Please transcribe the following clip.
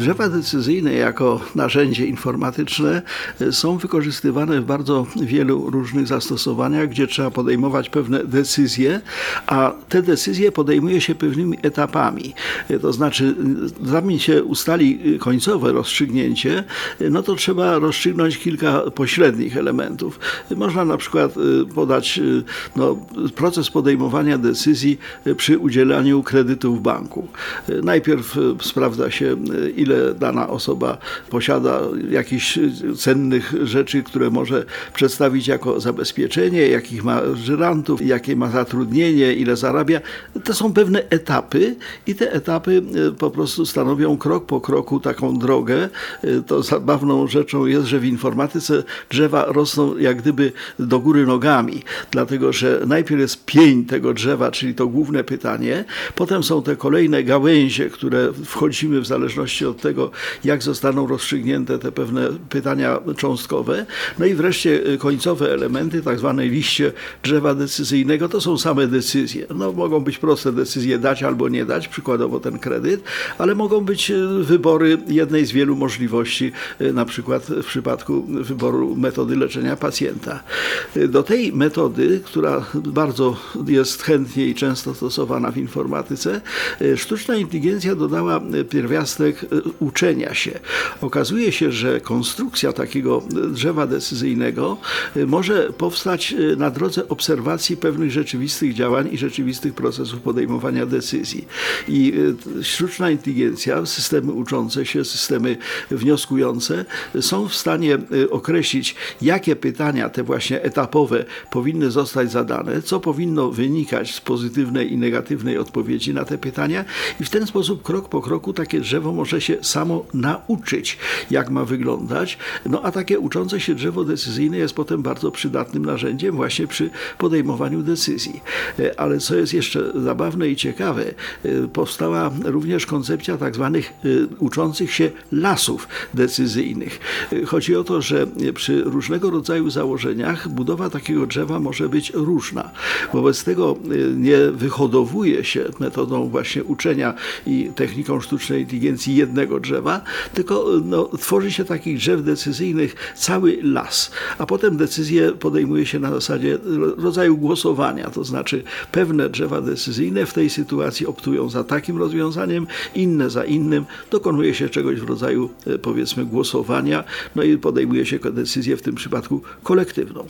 Drzewa decyzyjne jako narzędzie informatyczne e, są wykorzystywane w bardzo wielu różnych zastosowaniach, gdzie trzeba podejmować pewne decyzje, a te decyzje podejmuje się pewnymi etapami. E, to znaczy, zanim się ustali końcowe rozstrzygnięcie, e, no to trzeba rozstrzygnąć kilka pośrednich elementów. Można na przykład podać no, proces podejmowania decyzji przy udzielaniu kredytu w banku. Najpierw sprawdza się, ile ile dana osoba posiada jakichś cennych rzeczy, które może przedstawić jako zabezpieczenie, jakich ma żyrantów, jakie ma zatrudnienie, ile zarabia. To są pewne etapy i te etapy e, po prostu stanowią krok po kroku taką drogę. E, to zabawną rzeczą jest, że w informatyce drzewa rosną jak gdyby do góry nogami, dlatego że najpierw jest pień tego drzewa, czyli to główne pytanie, potem są te kolejne gałęzie, które wchodzimy w zależności od tego, jak zostaną rozstrzygnięte te pewne pytania cząstkowe. No i wreszcie y, końcowe elementy, tak zwane liście drzewa decyzyjnego, to są same decyzje. No, mogą być proste decyzje dać albo nie dać, przykładowo ten kredyt, ale mogą być y, wybory jednej z wielu możliwości, y, na przykład w przypadku wyboru metody leczenia pacjenta. Do tej metody, która bardzo jest chętnie i często stosowana w informatyce, sztuczna inteligencja dodała pierwiastek uczenia się. Okazuje się, że konstrukcja takiego drzewa decyzyjnego y, może powstać y, na drodze obserwacji pewnych rzeczywistych działań i rzeczywistych procesów podejmowania decyzji. I y, sztuczna inteligencja, systemy uczące się, systemy wnioskujące są w stanie określić, jakie pytania te właśnie etapowe powinny zostać zadane, co powinno wynikać z pozytywnej i negatywnej odpowiedzi na te pytania i w ten sposób krok po kroku takie drzewo może się samo nauczyć, jak ma wyglądać. No a takie uczące się drzewo decyzyjne jest potem bardzo przydatnym narzędziem właśnie przy podejmowaniu decyzji. E, ale co jest jeszcze zabawne i ciekawe, e, powstała również koncepcja tak zwanych e, uczących się lasów decyzyjnych. Chodzi o to, że przy różnego rodzaju założeniach budowa takiego drzewa może być różna. Wobec tego nie wyhodowuje się metodą właśnie uczenia i techniką sztucznej inteligencji jednego drzewa, tylko no, tworzy się takich drzew decyzyjnych cały las, a potem decyzje podejmuje się na zasadzie rodzaju głosowania, to znaczy pewne drzewa decyzyjne w tej sytuacji optują za takim rozwiązaniem, inne za innym, dokonuje się czegoś w rodzaju e, powiedzmy głosowania, no i podejmuje się decyzję w tym przypadku kolektywną.